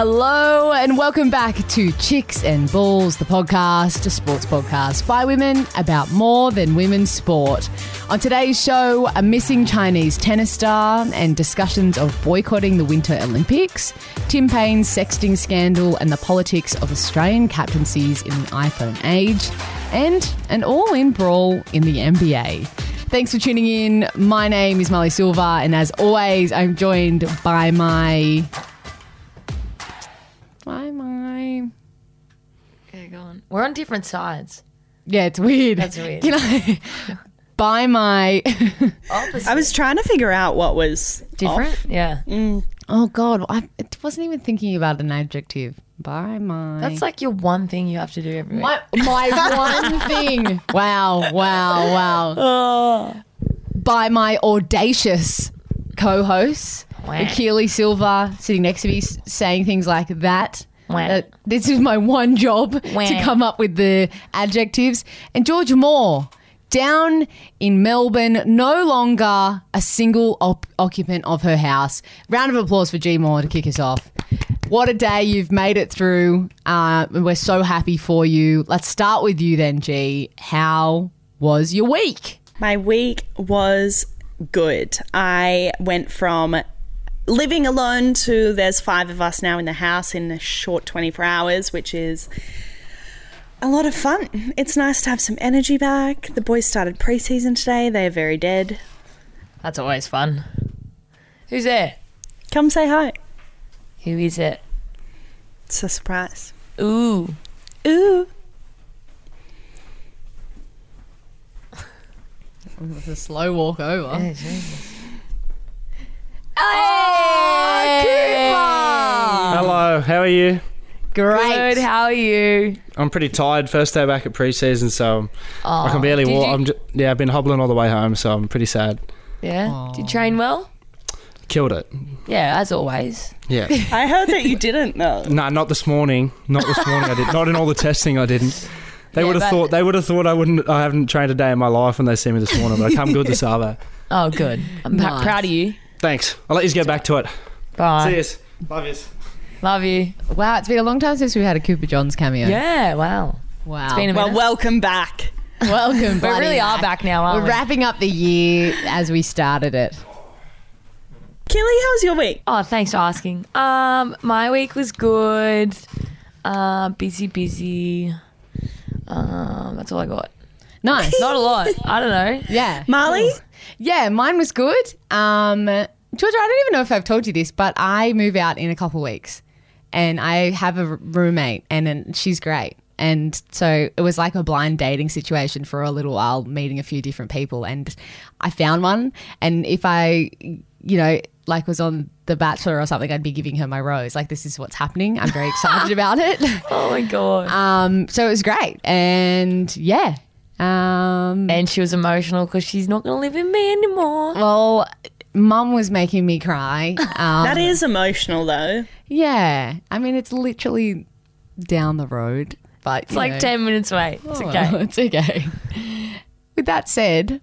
Hello and welcome back to Chicks and Balls, the podcast, a sports podcast by women about more than women's sport. On today's show, a missing Chinese tennis star and discussions of boycotting the Winter Olympics, Tim Paine's sexting scandal and the politics of Australian captaincies in the iPhone age, and an all-in brawl in the NBA. Thanks for tuning in. My name is Marlee Silva, and as always, I'm joined by my by my Yeah, go on. We're on different sides. yeah, it's weird. That's weird. Can I by my Opposite. I was trying to figure out what was different. off. Yeah. Mm. oh god, I it wasn't even thinking about an adjective. By my That's like your one thing you have to do every week. my my one thing. Wow, wow, wow. Oh. By my audacious co-hosts, Wow. Keely Silva sitting next to me s- saying things like that. Uh, this is my one job to come up with the adjectives. And George Moore, down in Melbourne, no longer a single op- occupant of her house. Round of applause for G Moore to kick us off. What a day you've made it through. Uh, we're so happy for you. Let's start with you then, G. How was your week? My week was good. I went from living alone to there's five of us now in the house in a short 24 hours, which is a lot of fun. It's nice to have some energy back. The boys started preseason today. They are very dead. That's always fun. Who's there? Come say hi. Who is it? It's a surprise. Ooh. Ooh. It's a slow walk over. Hello, how are you? Great. Good. How are you? I'm pretty tired. First day back at preseason, so I can barely oh, walk. you- I'm just, yeah, I've been hobbling all the way home, so I'm pretty sad. Yeah. Did you train well? Killed it. Yeah, as always. Yeah. I heard that you didn't though. nah, not this morning. Not this morning. I did. Not in all the testing. I didn't. They Yeah, would have thought. They would have thought I wouldn't. I haven't trained a day in my life when they see me this morning. But I come good to Savo. Oh, good. I'm pa- Nice. proud of you. Thanks. I'll let you get back to it. Bye. See yous. Love yous. Love you. Wow, it's been a long time since we had a Cooper Johns cameo. Yeah. Wow. Wow. It's been a Well, minute. welcome back. Welcome, we bloody really are back now, aren't We're we? wrapping up the year as we started it. Keely, how was your week? Oh, thanks for asking. Um, my week was good. Uh, busy, busy. Um, that's all I got. Nice. Not a lot. I don't know. yeah. Marlee? Yeah, mine was good. Um, Georgia, I don't even know if I've told you this, but I move out in a couple weeks and I have a roommate and, and she's great. And so it was like a blind dating situation for a little while, meeting a few different people. And I found one. And if I, you know, like was on The Bachelor or something, I'd be giving her my rose. Like, this is what's happening. I'm very excited about it. Oh my god. Um, so it was great. And yeah. Um, and she was emotional because she's not going to live with me anymore. well, mum was making me cry. Um, That is emotional though. yeah. I mean, it's literally down the road, but It's like 10 minutes away. It's okay. It's okay. With that said,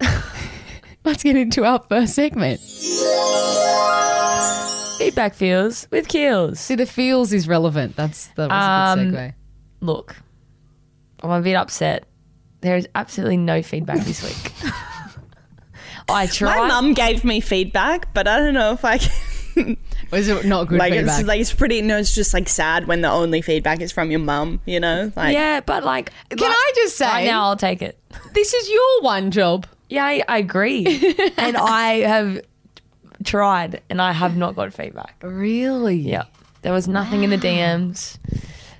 let's get into our first segment. Feedback feels with Keels. See, the feels is relevant. That's that was a good Um, segue. Look, I'm a bit upset. There is absolutely no feedback this week. I tried. My mum gave me feedback, but I don't know if I can. Was it not good like feedback? it's like it's pretty. No, it's just like sad when the only feedback is from your mum. You know, like yeah, but like, Can I just say, right now I'll take it. this is your one job. Yeah, I, I agree, and I have tried, and I have not got feedback. Really? Yeah, there was nothing in the DMs.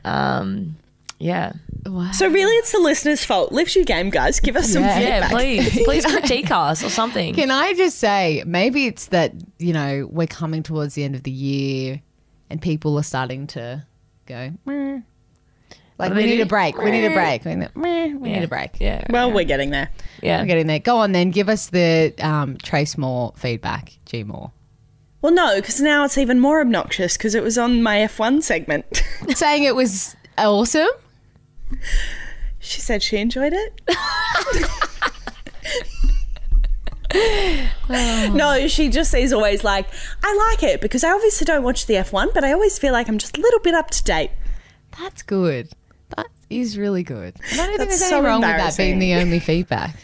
Um, yeah, Wow. So really, it's the listeners' fault. Lift your game, guys. Give us some Yeah. yeah. feedback. Please, please critique us or something. Can I just say, maybe it's that, you know, we're coming towards the end of the year and people are starting to go, "Meh." like, do we need a break. We need a break. We need, meh, we Yeah. need a break. Yeah, Well, we're getting there. yeah. We're getting there. Go on then. Give us the um, Trace More feedback, G Moore. Well, no, because now it's even more obnoxious because it was on my F1 segment. Saying it was awesome. She said she enjoyed it. no, she just is always like, I like it because I obviously don't watch the F1, but I always feel like I'm just a little bit up to date. That's good. That is really good. I don't think That's there's so anything wrong with that being the only feedback.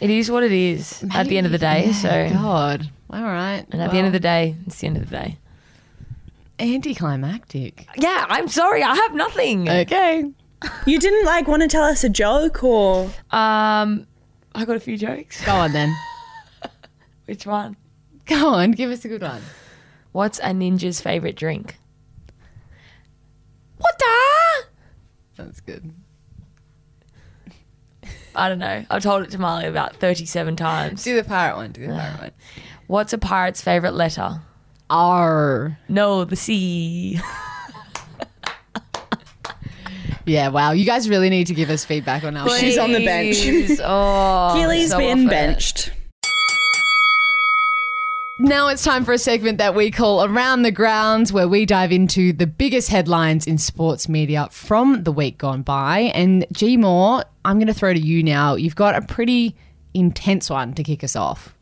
It is what it is at the end of the day. So, God. All right. and at the end of the day, it's the end of the day. anticlimactic. Yeah, I'm sorry. I have nothing. Okay. You didn't like want to tell us a joke or Um, I got a few jokes. Go on then. Which one? Go on. Give us a good one. What's a ninja's favorite drink? What the? That's good. I don't know. I've told it to Marlee about 37 times. Do the pirate one. Do the pirate one. What's a pirate's favorite letter? R. No, the C. Yeah, wow. You guys really need to give us feedback on our She's on the bench. Please. Oh, Keely's so been benched. Now it's time for a segment that we call Around the Grounds, where we dive into the biggest headlines in sports media from the week gone by. And G Moore, I'm going to throw to you now. You've got a pretty intense one to kick us off.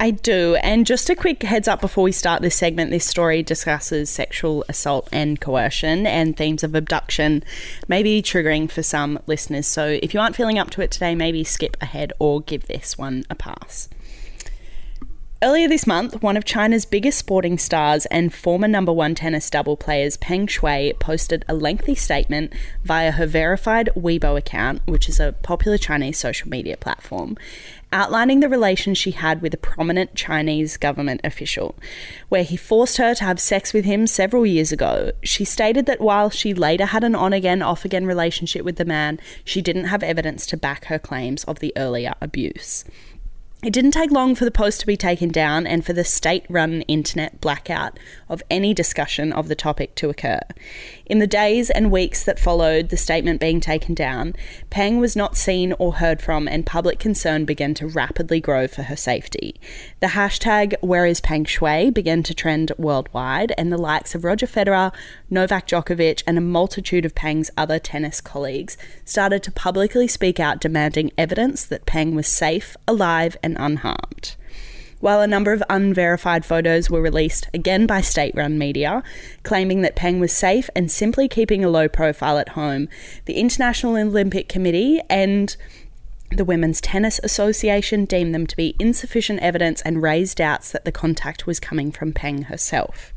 I do. And just a quick heads up before we start this segment this story discusses sexual assault and coercion and themes of abduction, maybe triggering for some listeners. So if you aren't feeling up to it today, maybe skip ahead or give this one a pass. Earlier this month, one of China's biggest sporting stars and former number one tennis double players Peng Shuai posted a lengthy statement via her verified Weibo account, which is a popular Chinese social media platform, outlining the relation she had with a prominent Chinese government official, where he forced her to have sex with him several years ago. She stated that while she later had an on again, off again relationship with the man, she didn't have evidence to back her claims of the earlier abuse. It didn't take long for the post to be taken down and for the state run internet blackout of any discussion of the topic to occur. In the days and weeks that followed the statement being taken down, Peng was not seen or heard from, and public concern began to rapidly grow for her safety. The hashtag Where is Peng Shuai began to trend worldwide, and the likes of Roger Federer, Novak Djokovic, and a multitude of Peng's other tennis colleagues started to publicly speak out demanding evidence that Peng was safe, alive, and unharmed. While a number of unverified photos were released again by state run media, claiming that Peng was safe and simply keeping a low profile at home, the International Olympic Committee and the Women's Tennis Association deemed them to be insufficient evidence and raised doubts that the contact was coming from Peng herself.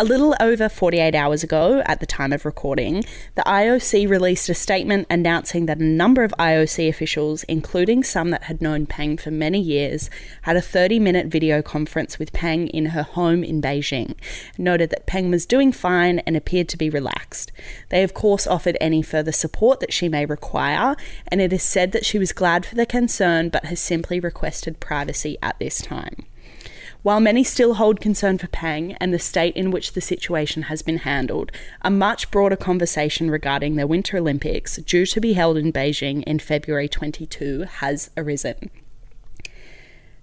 A little over 48 hours ago, at the time of recording, the IOC released a statement announcing that a number of IOC officials, including some that had known Peng for many years, had a 30 minute video conference with Peng in her home in Beijing, noted that Peng was doing fine and appeared to be relaxed. They, of course, offered any further support that she may require, and it is said that she was glad for the concern but has simply requested privacy at this time. While many still hold concern for Peng and the state in which the situation has been handled, a much broader conversation regarding the Winter Olympics, due to be held in Beijing in February 22, has arisen.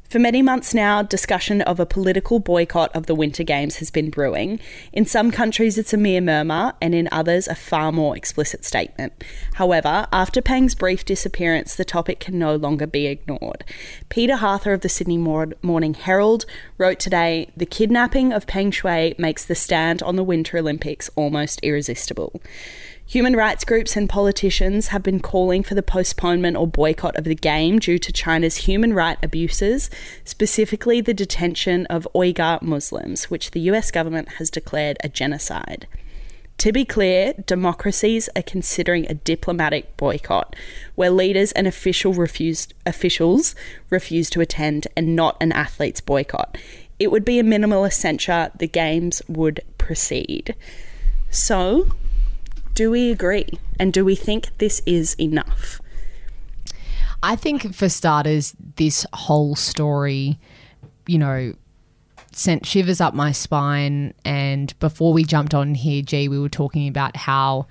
For many months now, discussion of a political boycott of the Winter Games has been brewing. In some countries, it's a mere murmur, and in others, a far more explicit statement. However, after Peng's brief disappearance, the topic can no longer be ignored. Peter Hartcher of the Sydney Morning Herald wrote today The kidnapping of Peng Shuai makes the stand on the Winter Olympics almost irresistible. Human rights groups and politicians have been calling for the postponement or boycott of the game due to China's human rights abuses, specifically the detention of Uyghur Muslims, which the US government has declared a genocide. To be clear, democracies are considering a diplomatic boycott, where leaders and official refused, officials refuse to attend, and not an athlete's boycott. It would be a minimalist censure. The games would proceed. So, do we agree? And do we think this is enough? I think for starters, this whole story, you know, sent shivers up my spine. And before we jumped on here, G, we were talking about how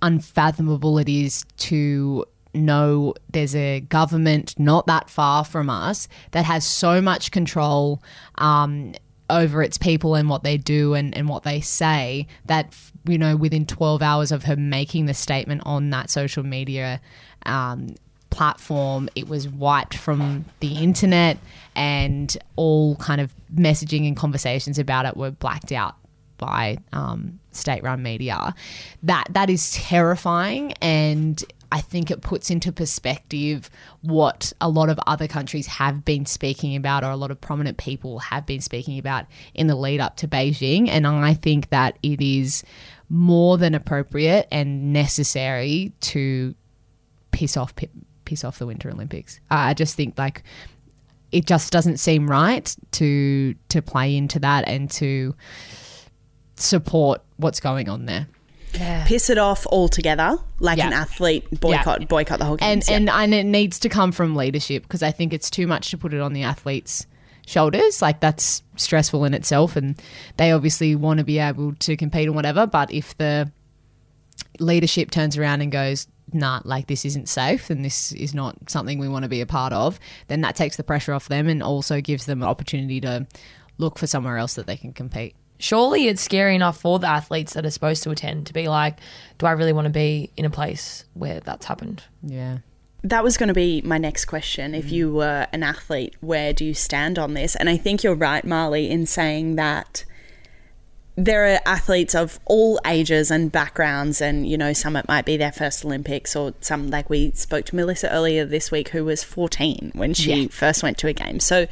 unfathomable it is to know there's a government not that far from us that has so much control um, over its people and what they do and, and what they say that you know within 12 hours of her making the statement on that social media um, platform. It was wiped from the internet, and all kind of messaging and conversations about it were blacked out by um, state-run media. That that is terrifying, and I think it puts into perspective what a lot of other countries have been speaking about, or a lot of prominent people have been speaking about in the lead up to Beijing. And I think that it is more than appropriate and necessary to piss off piss off the Winter Olympics. I just think like it just doesn't seem right to to play into that and to support what's going on there. Yeah. Piss it off altogether, like Yeah. an athlete boycott, boycott the whole and yeah. and and it needs to come from leadership because I think it's too much to put it on the athletes' shoulders. Like that's stressful in itself, and they obviously want to be able to compete and whatever. But if the leadership turns around and goes, "Nah, like this isn't safe, and this is not something we want to be a part of," then that takes the pressure off them and also gives them an opportunity to look for somewhere else that they can compete. Surely it's scary enough for the athletes that are supposed to attend to be like, do I really want to be in a place where that's happened? Yeah. that was going to be my next question. If mm. you were an athlete, where do you stand on this? And I think you're right, Marlee, in saying that there are athletes of all ages and backgrounds, and you know, some it might be their first Olympics, or some like we spoke to Melissa earlier this week, who was 14 when she Yeah. first went to a game. So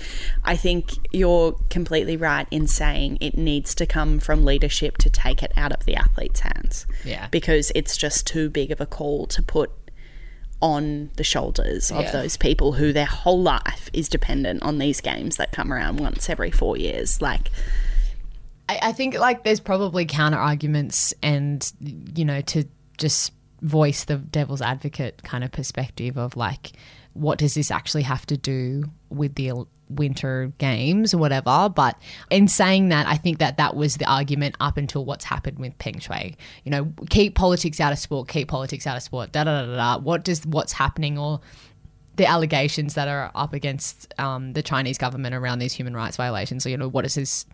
I think you're completely right in saying it needs to come from leadership to take it out of the athlete's hands. Yeah. Because it's just too big of a call to put on the shoulders of Yeah. those people who their whole life is dependent on these games that come around once every four years. Like, I, I think like there's probably counter arguments and you know to just voice the devil's advocate kind of perspective of like what does this actually have to do with the winter games or whatever but in saying that i think that that was the argument up until what's happened with peng shuai you know keep politics out of sport keep politics out of sport da da da da what does what's happening or the allegations that are up against um, the Chinese government around these human rights violations. So, you know, what is this?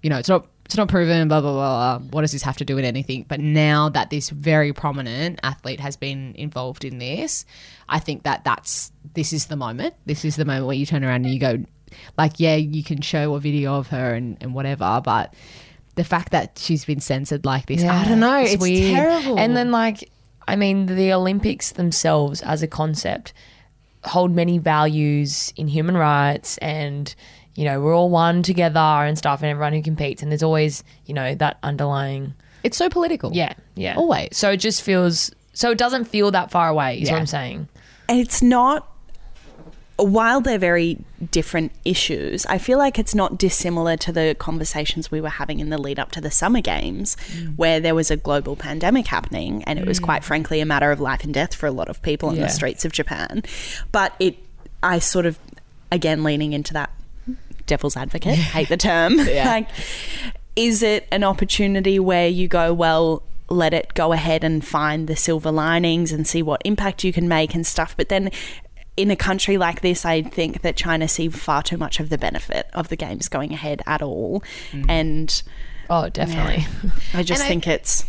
You know, it's not it's not proven. Blah blah blah. blah. What does this have to do with anything? But now that this very prominent athlete has been involved in this, I think that that's this is the moment. This is the moment where you turn around and you go, like, yeah, you can show a video of her and, and whatever, but the fact that she's been censored like this, I don't know, it's, weird. terrible. And then, like, I mean, the Olympics themselves as a concept hold many values in human rights and, you know, we're all one together and stuff and everyone who competes. And there's always, you know, that underlying. it's so political. Yeah. Yeah. Always. So it just feels. So it doesn't feel that far away, is Yeah. what I'm saying. and it's not while they're very different issues, I feel like it's not dissimilar to the conversations we were having in the lead up to the summer games, mm. where there was a global pandemic happening, and it was mm. quite frankly a matter of life and death for a lot of people in Yeah. the streets of Japan. But it, I sort of, again, leaning into that devil's advocate, hate the term, like, is it an opportunity where you go, well, let it go ahead and find the silver linings and see what impact you can make and stuff. But then in a country like this, I think that China see far too much of the benefit of the games going ahead at all. Mm. And Oh, definitely. I just And I- think it's.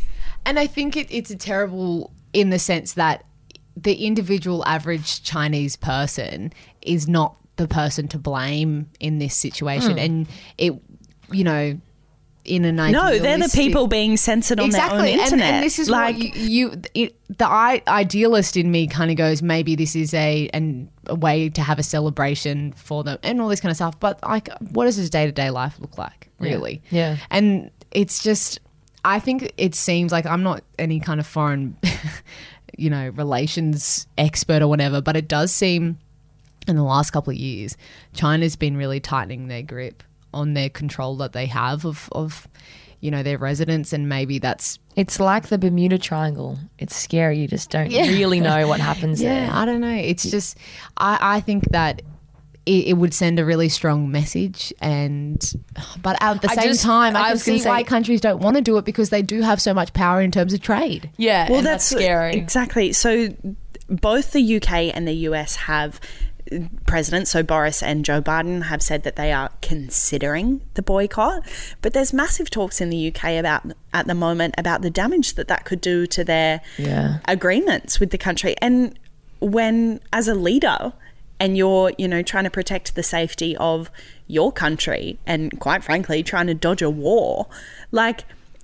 And I think it, it's a terrible in the sense that the individual average Chinese person is not the person to blame in this situation. Hmm. And it, you know, in an No, they're the people being censored on exactly. their own internet. and this is like, you, you it, the I, idealist in me kind of goes, maybe this is a an, a way to have a celebration for them and all this kind of stuff. But like, what does his day to day life look like, really? Yeah. And it's just, I think it seems like I'm not any kind of foreign, you know, relations expert or whatever, but it does seem in the last couple of years, China's been really tightening their grip on their control that they have of, of you know, their residents. And maybe that's, It's like the Bermuda Triangle. It's scary. You just don't really know what happens yeah, there. I don't know. It's just, I, I think that it, it would send a really strong message and but at the I same just- time i, I can was gonna see why countries don't want to do it because they do have so much power in terms of trade Yeah, well, and that's, scary. Exactly. So both the UK and the US have presidents, so Boris and Joe Biden, have said that they are considering the boycott. But there's massive talks in the UK about at the moment about the damage that that could do to their Yeah. agreements with the country. And when as a leader and you're, you know, trying to protect the safety of your country and quite frankly trying to dodge a war, like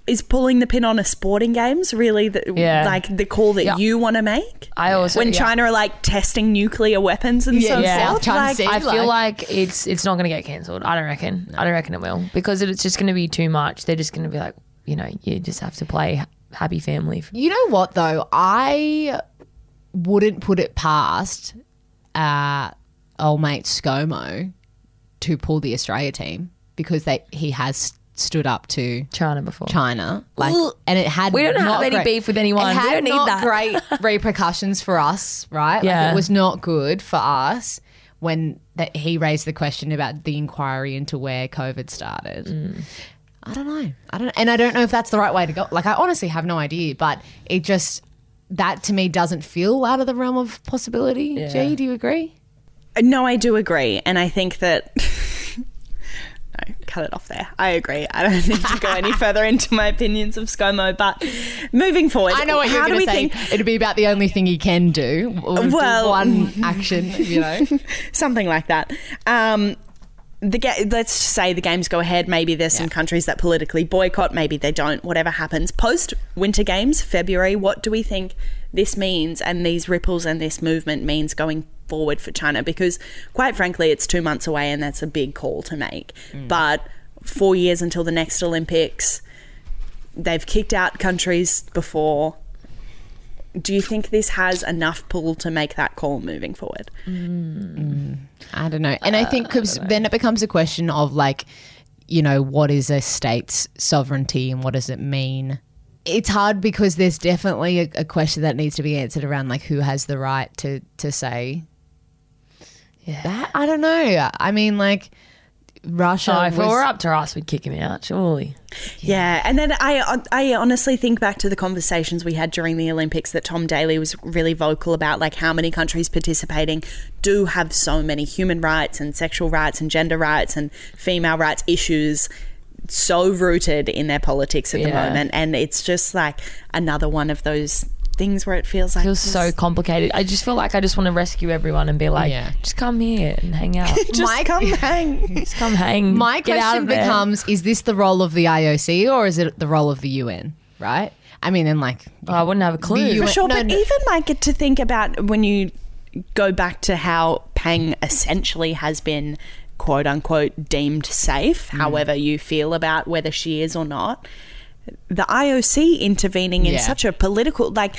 is pulling the pin on a sporting games really the, Yeah. like the call that Yeah. you want to make? I also- when yeah. China are like testing nuclear weapons and Yeah, so yeah. forth, China like, Sea. I feel like- like it's it's not going to get cancelled. I don't reckon. I don't reckon it will because it's just going to be too much. They're just going to be like, you know, you just have to play happy family. You know what though? I wouldn't put it past uh, old mate ScoMo to pull the Australia team because they he has stood up to China before. China, like, Ugh. and it had We don't have any great- beef with anyone. It We had don't need that. great repercussions for us, right? Like, Yeah. it was not good for us when that he raised the question about the inquiry into where COVID started. Mm. I don't know. I don't, and I don't know if that's the right way to go. Like, I honestly have no idea, but it just that to me doesn't feel out of the realm of possibility. Yeah. G, do you agree? No, I do agree, and I think that. No, cut it off there. I agree. I don't need to go any further into my opinions of ScoMo, but moving forward, I know what you're do going to we say. think It'd be about the only thing he can do. or do Well- one action, you know. something like that? Um, the ga- let's say the games go ahead. Maybe there's some countries that politically boycott. Maybe they don't. Whatever happens post Winter Games, February. What do we think this means, and these ripples and this movement means going forward for China? Because quite frankly, it's two months away, and that's a big call to make. Mm. But four years until the next Olympics, they've kicked out countries before. Do you think this has enough pull to make that call moving forward? Mm. I don't know. And I think uh, because then it becomes a question of like, you know, what is a state's sovereignty and what does it mean? It's hard because there's definitely a, a question that needs to be answered around like who has the right to to say Yeah. that. I don't know. I mean, like Russia. Oh, if it was- were up to us, we'd kick him out, surely. Yeah, and then I I honestly think back to the conversations we had during the Olympics that Tom Daley was really vocal about, like how many countries participating do have so many human rights and sexual rights and gender rights and female rights issues so rooted in their politics at the moment, and it's just like another one of those things where it feels like feels so complicated. I just feel like I just want to rescue everyone and be like, Yeah. just come here and hang out. just My- come hang. just come hang. My Get out question of becomes: Is this the role of the IOC or is it the role of the UN? Right? I mean, and like, Oh, I wouldn't have a clue. UN For sure, No, but no. even like to think about when you go back to how Peng essentially has been quote unquote deemed safe, Mm. however you feel about whether she is or not. The IOC intervening in Yeah. such a political like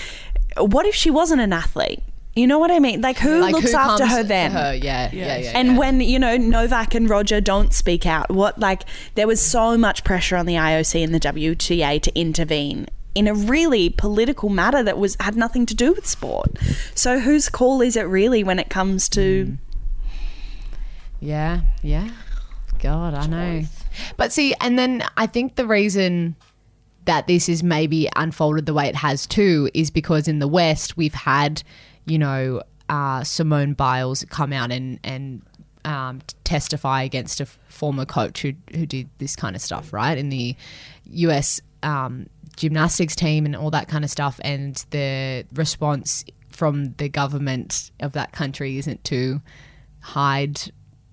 what if she wasn't an athlete? You know what I mean? Like who like looks who after comes her then? her? Yeah, yeah, yeah. And yeah. when you know Novak and Roger don't speak out, what like there was so much pressure on the IOC and the WTA to intervene in a really political matter that was had nothing to do with sport. So whose call is it really when it comes to hmm. Yeah, yeah. God, I know. But see, and then I think the reason that this is maybe unfolded the way it has too is because in the West we've had, you know, uh, Simone Biles come out and and um, testify against a f- former coach who who did this kind of stuff, right? In the U.S. Um, gymnastics team and all that kind of stuff, and the response from the government of that country isn't to hide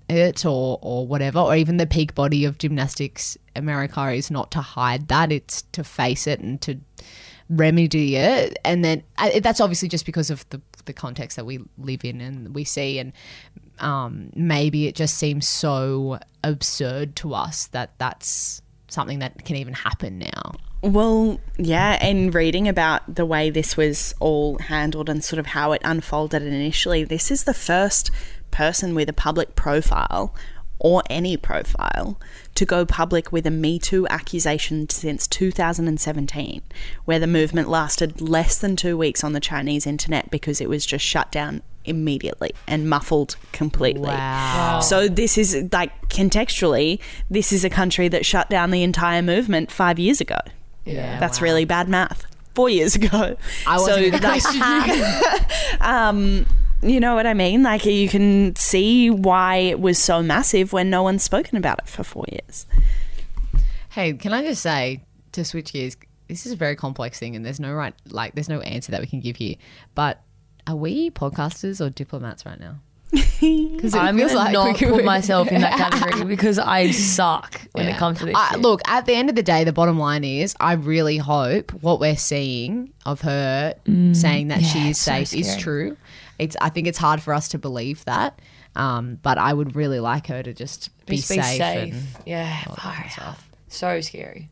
it or or whatever or even the peak body of gymnastics america is not to hide that it's to face it and to remedy it. And then uh, that's obviously just because of the the context that we live in and we see. And um, maybe it just seems so absurd to us that that's something that can even happen now. Well, yeah, and reading about the way this was all handled and sort of how it unfolded initially, this is the first person with a public profile or any profile to go public with a Me Too accusation since 2017, where the movement lasted less than two weeks on the Chinese internet because it was just shut down immediately and muffled completely. Wow. So this is like contextually, this is a country that shut down the entire movement five years ago. Yeah, That's wow. really bad math. Four years ago. I wasn't so, you. um, you know what I mean? Like you can see why it was so massive when no one's spoken about it for four years. Hey, can I just say to switch gears? This is a very complex thing, and there's no right, like, there's no answer that we can give here. But are we podcasters or diplomats right now? Because I'm gonna not put myself in that category because I suck when Yeah. it comes to this. I, look, at the end of the day, the bottom line is I really hope what we're seeing of her saying that she Mm. is it's so safe is true. It's I think it's hard for us to believe that. Um, but I would really like her to just be, Just safe. and- yeah, far out. So scary.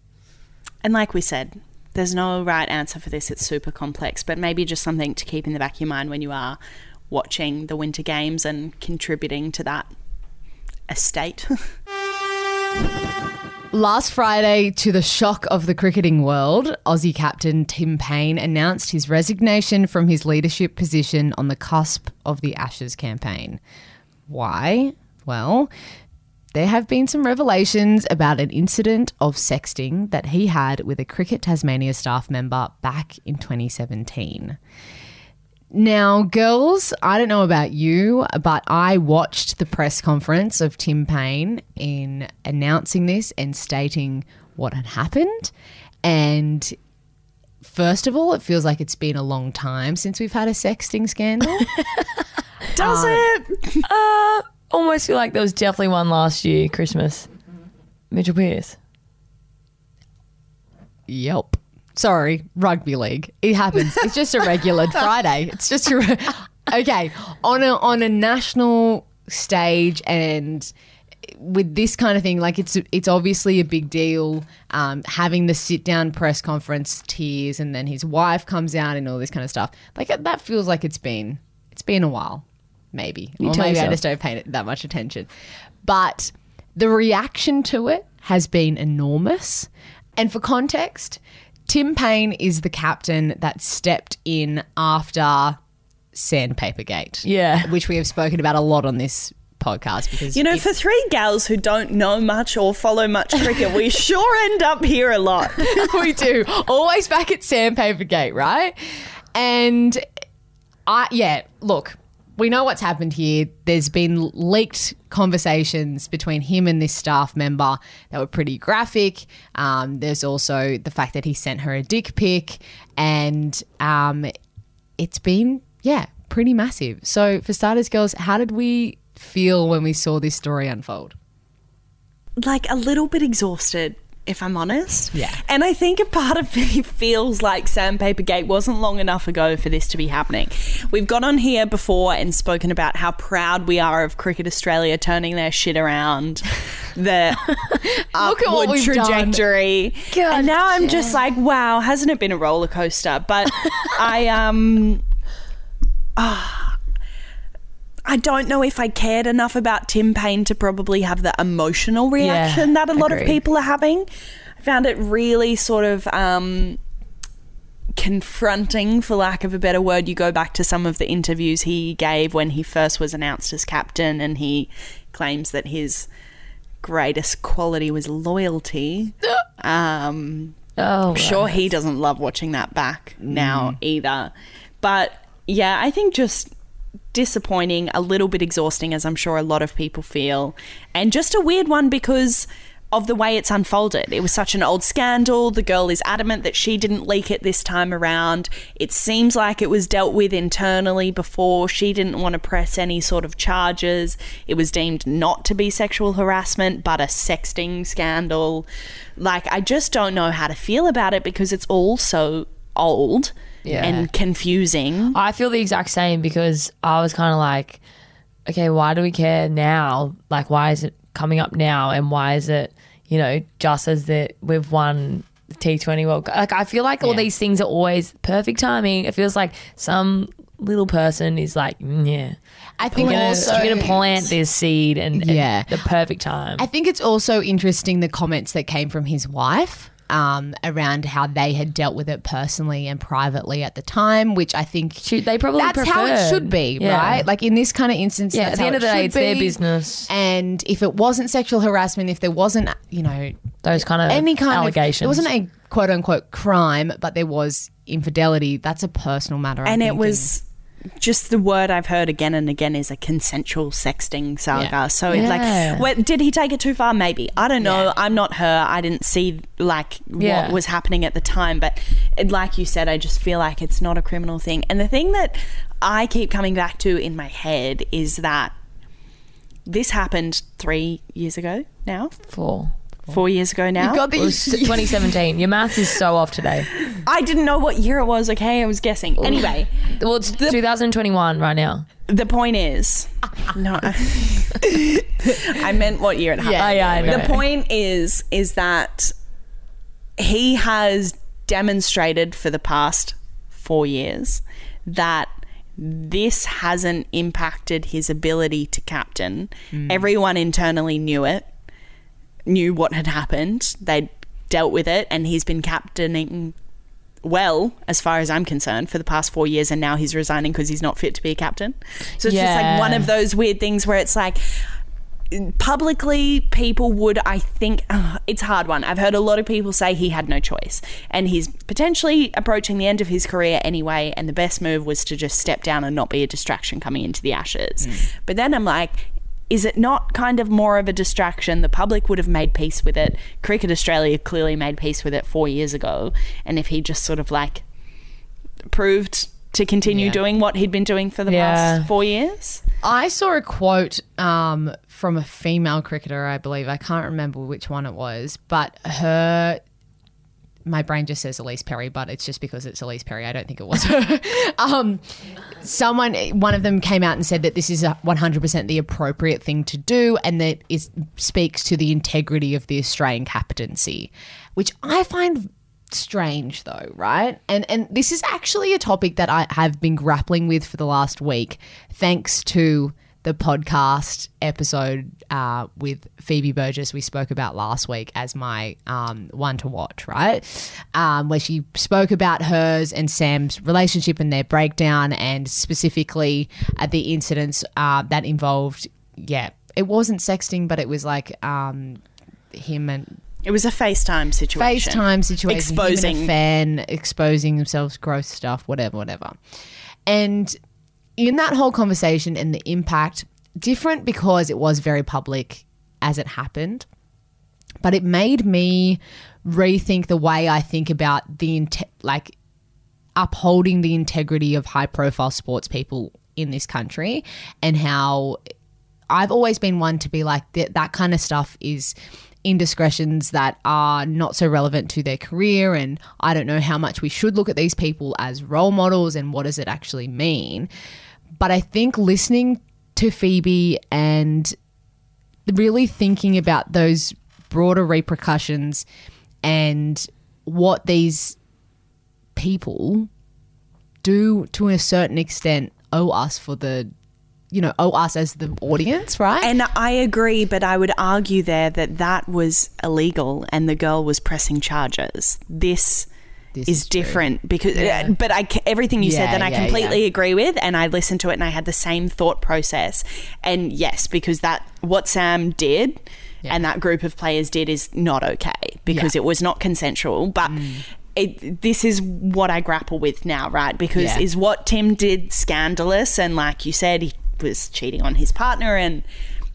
And like we said, there's no right answer for this. It's super complex, but maybe just something to keep in the back of your mind when you are watching the Winter Games and contributing to that estate. Last Friday, to the shock of the cricketing world, Aussie captain Tim Paine announced his resignation from his leadership position on the cusp of the Ashes campaign. Why? Well, there have been some revelations about an incident of sexting that he had with a Cricket Tasmania staff member back in 2017. Now, girls, I don't know about you, but I watched the press conference of Tim Paine in announcing this and stating what had happened. And first of all, it feels like it's been a long time since we've had a sexting scandal. Does it? Uh, almost feel like there was definitely one last year, Christmas. Mitchell Pearce. Yelp. Sorry, rugby league. It happens. It's just a regular Friday. It's just a re- okay on a on a national stage and with this kind of thing, like it's it's obviously a big deal. Um, having the sit down press conference, tears, and then his wife comes out and all this kind of stuff. Like that feels like it's been it's been a while, maybe, or tell maybe I just don't pay it that much attention. But the reaction to it has been enormous. And for context, Tim Paine is the captain that stepped in after Sandpapergate. Yeah. Which we have spoken about a lot on this podcast because You know, for three gals who don't know much or follow much cricket, we sure end up here a lot. we do. Always back at Sandpapergate, right? And I yeah, look, we know what's happened here. There's been leaked conversations between him and this staff member that were pretty graphic. Um, there's also the fact that he sent her a dick pic, and um, it's been yeah pretty massive. So for starters, girls, how did we feel when we saw this story unfold? like a little bit exhausted, if I'm honest. Yeah. And I think a part of me feels like Sandpaper Gate wasn't long enough ago for this to be happening. We've got on here before and spoken about how proud we are of Cricket Australia turning their shit around, the Look at what upward trajectory. and now I'm just like, wow, hasn't it been a roller coaster? But I um I don't know if I cared enough about Tim Paine to probably have the emotional reaction that a lot of people are having. I found it really sort of um, confronting, for lack of a better word. You go back to some of the interviews he gave when he first was announced as captain, and he claims that his greatest quality was loyalty. Um, Oh, I'm sure he doesn't love watching that back now either. But yeah, I think just disappointing, a little bit exhausting, as I'm sure a lot of people feel, and just a weird one because of the way it's unfolded. It was such an old scandal. The girl is adamant that she didn't leak it this time around. It seems like it was dealt with internally before. She didn't want to press any sort of charges. It was deemed not to be sexual harassment, but a sexting scandal. Like, I just don't know how to feel about it because it's all so old Yeah. and confusing. I feel the exact same because I was kind of like, okay, why do we care now? Like, why is it coming up now? And why is it, you know, just as that we've won the T20 World Cup? Like, I feel like all Yeah. these things are always perfect timing. It feels like some little person is like, mm, yeah. I think You're gonna, also you're gonna plant this seed and, and Yeah. the perfect time. I think it's also interesting the comments that came from his wife um, around how they had dealt with it personally and privately at the time, which I think Shoot, they probably that's how it should be, Yeah. right? Like in this kind of instance, yeah, that's at the how end of the day, should it's their business. And if it wasn't sexual harassment, if there wasn't, you know, Those kind of any kind allegations. of, it wasn't a quote unquote crime, but there was infidelity. That's a personal matter. I and it think, was just the word I've heard again and again is a consensual sexting saga. Yeah. So Yeah. like, did he take it too far? Maybe. I don't know. Yeah. I'm not her. I didn't see like what was happening at the time. But it, like you said, I just feel like it's not a criminal thing. And the thing that I keep coming back to in my head is that this happened three years ago now, Four. Four years ago now. You got the 2017. Your math is so off today. I didn't know what year it was. Okay, I was guessing. Anyway. Well, it's 2021 right now. The point is, no, I meant what year it happened. Yeah, yeah, I know. The point is, is that he has demonstrated for the past four years that this hasn't impacted his ability to captain. Mm. Everyone internally knew it, knew what had happened. They dealt with it, and he's been captaining well, as far as I'm concerned, for the past four years, and now he's resigning because he's not fit to be a captain. So it's just like one of those weird things where it's like publicly people would i think uh, it's a hard one i've heard a lot of people say he had no choice and he's potentially approaching the end of his career anyway and the best move was to just step down and not be a distraction coming into the ashes but then i'm like is it not kind of more of a distraction the public would have made peace with it cricket australia clearly made peace with it four years ago and if he just sort of like proved to continue Yeah. doing what he'd been doing for the Yeah. past four years I saw a quote um, from a female cricketer, I believe. I can't remember which one it was, but her. My brain just says Ellyse Perry, but it's just because it's Ellyse Perry. I don't think it was her. um, someone, one of them came out and said that this is a 100% the appropriate thing to do and that it speaks to the integrity of the Australian captaincy, which I find strange though, right? And and this is actually a topic that I have been grappling with for the last week, thanks to the podcast episode uh, with Phoebe Burgess we spoke about last week as my um, one to watch, right? Um, where she spoke about hers and Sam's relationship and their breakdown, and specifically at the incidents uh, that involved, yeah, it wasn't sexting, but it was like um, him and it was a FaceTime situation. FaceTime situation, Exposing- him and a fan exposing themselves, gross stuff, whatever, whatever. And in that whole conversation and the impact, different because it was very public as it happened, but it made me rethink the way I think about the like upholding the integrity of high profile sports people in this country and how I've always been one to be like that that kind of stuff is indiscretions that are not so relevant to their career and I don't know how much we should look at these people as role models and what does it actually mean. But I think listening to Phoebe and really thinking about those broader repercussions and what these people do to a certain extent owe us for the you know owe us as the audience right And I agree, but I would argue there that that was illegal and the girl was pressing charges. This, This is, is different because, uh, but I, everything you said Yeah, then I completely yeah. agree with, and I listened to it and I had the same thought process. And yes, because that what Sam did Yeah. and that group of players did is not okay because Yeah. it was not consensual, but. It, this is what I grapple with now, right? Because Yeah. is what Tim did scandalous, and like you said, he was cheating on his partner and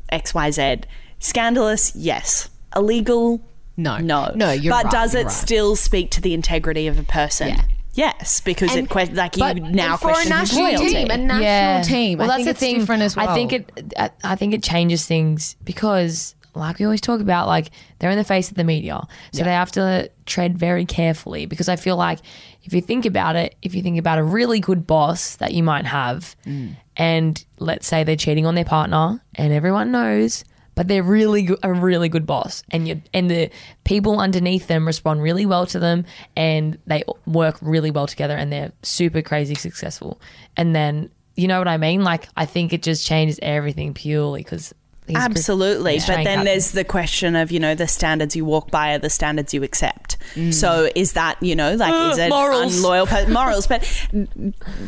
X, Y, Z. Scandalous, yes. Illegal, No. no, No, you're But right, does you're it right. still speak to the integrity of a person? Yeah. Yes, because And- it que- like you but- now and for a question his national loyalty. team, a national team. Well, I that's think the it's thing. different as well. I think it. I, I think it changes things because, like we always talk about, like they're in the face of the media, so they have to tread very carefully. Because I feel like if you think about it, if you think about a really good boss that you might have, Mm. and let's say they're cheating on their partner, and everyone knows. But they're really good, a really good boss, and you and the people underneath them respond really well to them, and they work really well together, and they're super crazy successful. And then you know what I mean? Like I think it just changes everything purely because Absolutely. Yeah. But then there's the question of, you know, the standards you walk by are the standards you accept. Mm. So is that, you know, like, is it morals. unloyal per- morals? But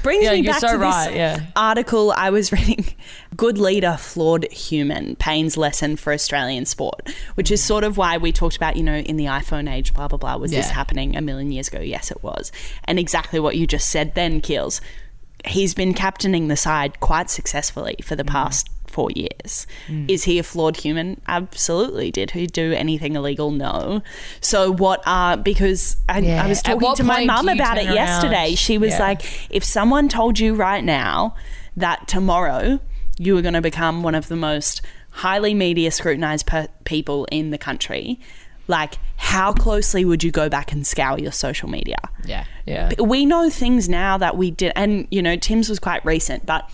brings Yeah, me back so to this yeah. article I was reading Good Leader, Flawed Human Paine's Lesson for Australian Sport, which is sort of why we talked about, you know, in the iPhone age, blah, blah, blah. Was this happening a million years ago? Yes, it was. And exactly what you just said then, Keels he's been captaining the side quite successfully for the past four years. Is he a flawed human? Absolutely. Did he do anything illegal? No. So what are because I, Yeah. I was talking to my mum about it around? yesterday. She was Yeah. like, if someone told you right now that tomorrow you were going to become one of the most highly media scrutinized per- people in the country, like how closely would you go back and scour your social media? Yeah. Yeah. we know things now that we did and you know tim's was quite recent but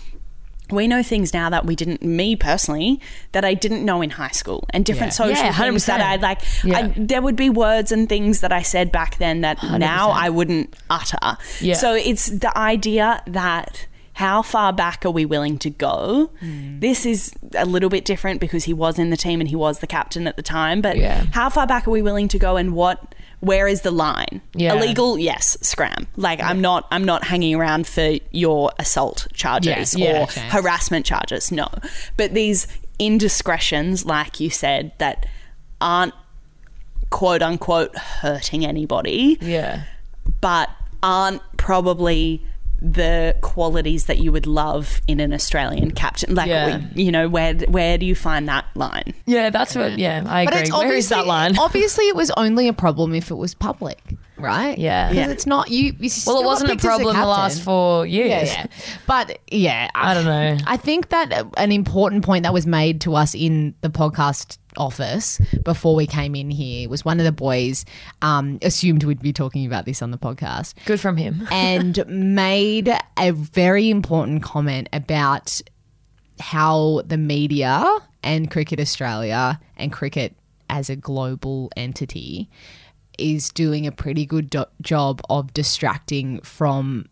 we know things now that we didn't me personally that i didn't know in high school and different Yeah. social Yeah, things that i'd like Yeah. I, there would be words and things that i said back then that now i wouldn't utter Yeah. so it's the idea that how far back are we willing to go? Hmm. This is a little bit different because he was in the team and he was the captain at the time. But how far back are we willing to go, and what? Where is the line? Yeah. Illegal, yes, scram. Like I'm not, I'm not hanging around for your assault charges Yeah, yeah, or harassment charges. No, but these indiscretions, like you said, that aren't quote unquote hurting anybody Yeah. but aren't probably the qualities that you would love in an Australian captain. Like, Yeah. you know, where where do you find that line? Yeah, that's what. Yeah, I But agree. it's Where is obviously that line? Obviously, it was only a problem if it was public, right? Yeah. because Yeah. it's not you. you Well, it wasn't a picked as problem the last four years. Yeah, yeah. But yeah, I don't know. I think that an important point that was made to us in the podcast office before we came in here was one of the boys um, assumed we'd be talking about this on the podcast Good from him. and made a very important comment about how the media and Cricket Australia and cricket as a global entity is doing a pretty good do- job of distracting from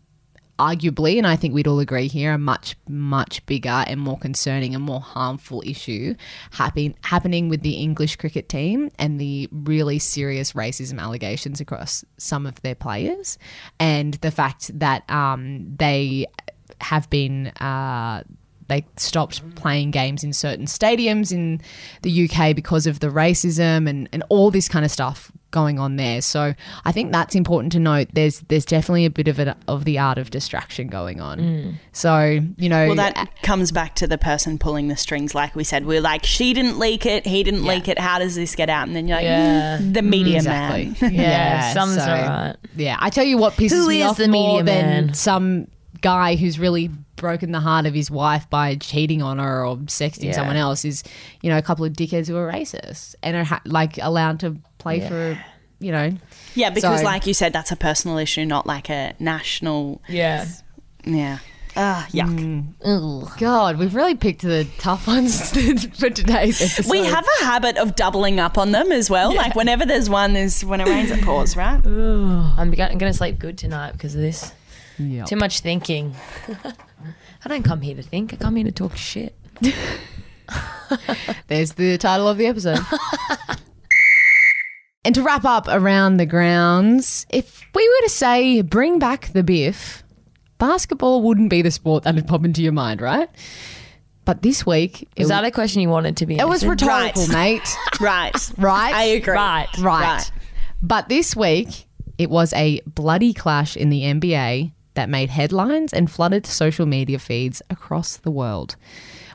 arguably and I think we'd all agree here a much much bigger and more concerning and more harmful issue happen- happening with the English cricket team and the really serious racism allegations across some of their players. And the fact that um, they have been uh, they stopped playing games in certain stadiums in the UK because of the racism and, and all this kind of stuff going on there. So I think that's important to note. There's there's definitely a bit of it of the art of distraction going on. So you know, Well, that comes back to the person pulling the strings. Like we said, we're like, she didn't leak it, he didn't leak it. How does this get out? And then you're like, Yeah. "Mm, the media exactly. man. Yeah, sounds so- alright. Yeah, I tell you what pisses Who me is off the more media than man? some guy who's really broken the heart of his wife by cheating on her or sexting Yeah. someone else is, you know, a couple of dickheads who are racist and are ha- like allowed to play for, you know, Yeah, because So- like you said, that's a personal issue, not like a national. Yeah. Yeah. Ah, yuck. God, we've really picked the tough ones for today's episode. We have a habit of doubling up on them as well. Like whenever there's one, there's when it rains, it pours, right? I'm going to sleep good tonight because of this. Yep. Too much thinking. I don't come here to think. I come here to talk shit. There's the title of the episode. And to wrap up around the grounds, if we were to say bring back the biff, basketball wouldn't be the sport that would pop into your mind, right? But this week, was that a question you wanted to be asked? it was answered? rhetorical, Right. mate. Right. Right? I agree. Right. Right. But this week, it was a bloody clash in the NBA that made headlines and flooded social media feeds across the world.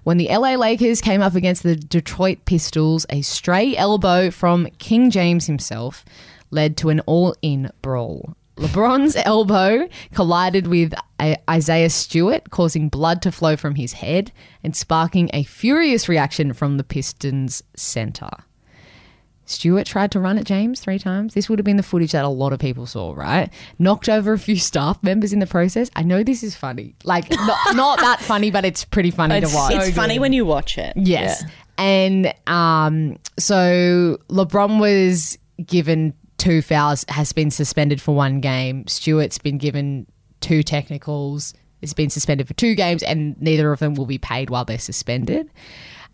When the LA Lakers came up against the Detroit Pistons, a stray elbow from King James himself led to an all in brawl. LeBron's elbow collided with Isaiah Stewart, causing blood to flow from his head and sparking a furious reaction from the Pistons' center. Stewart tried to run at James three times. This would have been the footage that a lot of people saw, right? Knocked over a few staff members in the process. I know this is funny. Like, not, not that funny, but it's pretty funny It's to watch. so It's funny when you watch it. Yes. And um, so LeBron was given two fouls, has been suspended for one game. Stewart's been given two technicals, has been suspended for two games, and neither of them will be paid while they're suspended.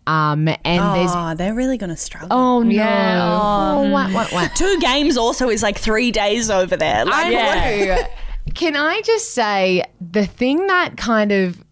Um, and there's Oh, they're really going to struggle. oh no, Yeah. oh, what, what, what? Two games also is like three days over there. Like, I know. Can I just say the thing that kind of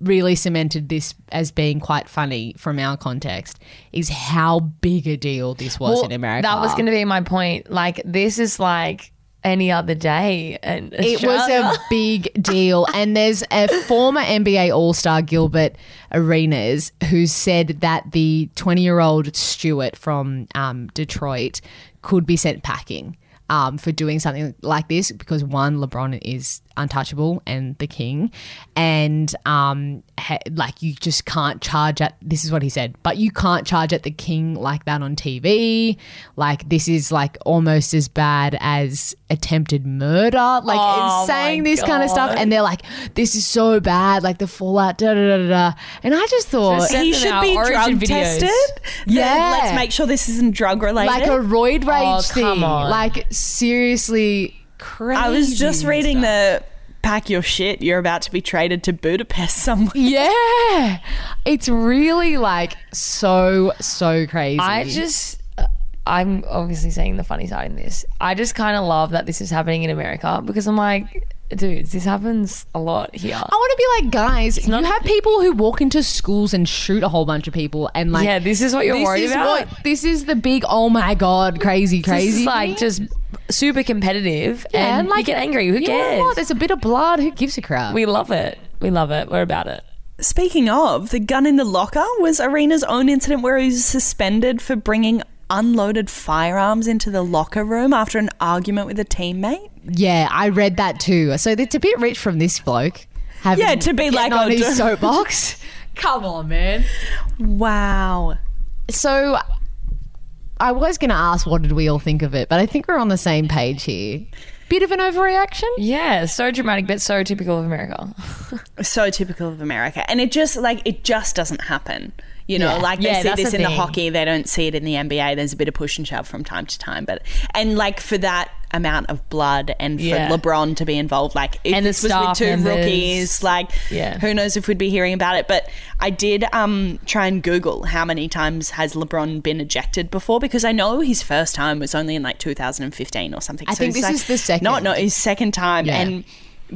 really cemented this as being quite funny from our context is how big a deal this was Well, in America. That was going to be my point. Like, this is like any other day. And It was a big deal. And there's a former NBA All Star, Gilbert Arenas, who said that the 20 year old Stewart from um, Detroit could be sent packing. Um, for doing something like this because one LeBron is untouchable and the king and um ha- like you just can't charge at this is what he said but you can't charge at the king like that on TV like this is like almost as bad as attempted murder like Oh saying my this kind of stuff and they're like this is so bad like the fallout da da da da da and I just thought Just he should be origin drug videos. tested. Then Yeah. let's make sure this isn't drug related. like a roid rage Oh, thing come on. like seriously crazy I was just stuff. reading the pack your shit. You're about to be traded to Budapest somewhere. Yeah. It's really like so, so crazy. I just, uh, I'm obviously saying the funny side in this. I just kind of love that this is happening in America because I'm like, dudes, this happens a lot here. I want to be like, guys, you have people who walk into schools and shoot a whole bunch of people, and like, yeah, this is what you're worried about. what this is the big oh my god, crazy, This crazy. is like just super competitive, Yeah, and, you get angry. Who you know cares? what? There's a bit of blood. Who gives a crap? we love it. We love it. We're about it. Speaking of, the gun in the locker was Arenas' own incident where he was suspended for bringing unloaded firearms into the locker room after an argument with a teammate. Yeah, I read that too. So it's a bit rich from this bloke. Having, Yeah, to be like, on his soapbox. Come on, man. Wow. So I was going to ask what did we all think of it, but I think we're on the same page here. Bit of an overreaction? Yeah, so dramatic, but so typical of America. So typical of America. And it just like it just doesn't happen. You know, Yeah. like they Yeah, see this the in the hockey, they don't see it in the NBA. There's a bit of push and shove from time to time, but and like for that amount of blood and for Yeah. LeBron to be involved, like if And this was with two members. rookies, like Yeah. who knows if we'd be hearing about it. But I did um try and Google how many times has LeBron been ejected before because I know his first time was only in like 2015 or something. I think it's this like- is the second. No, no, his second time, Yeah. and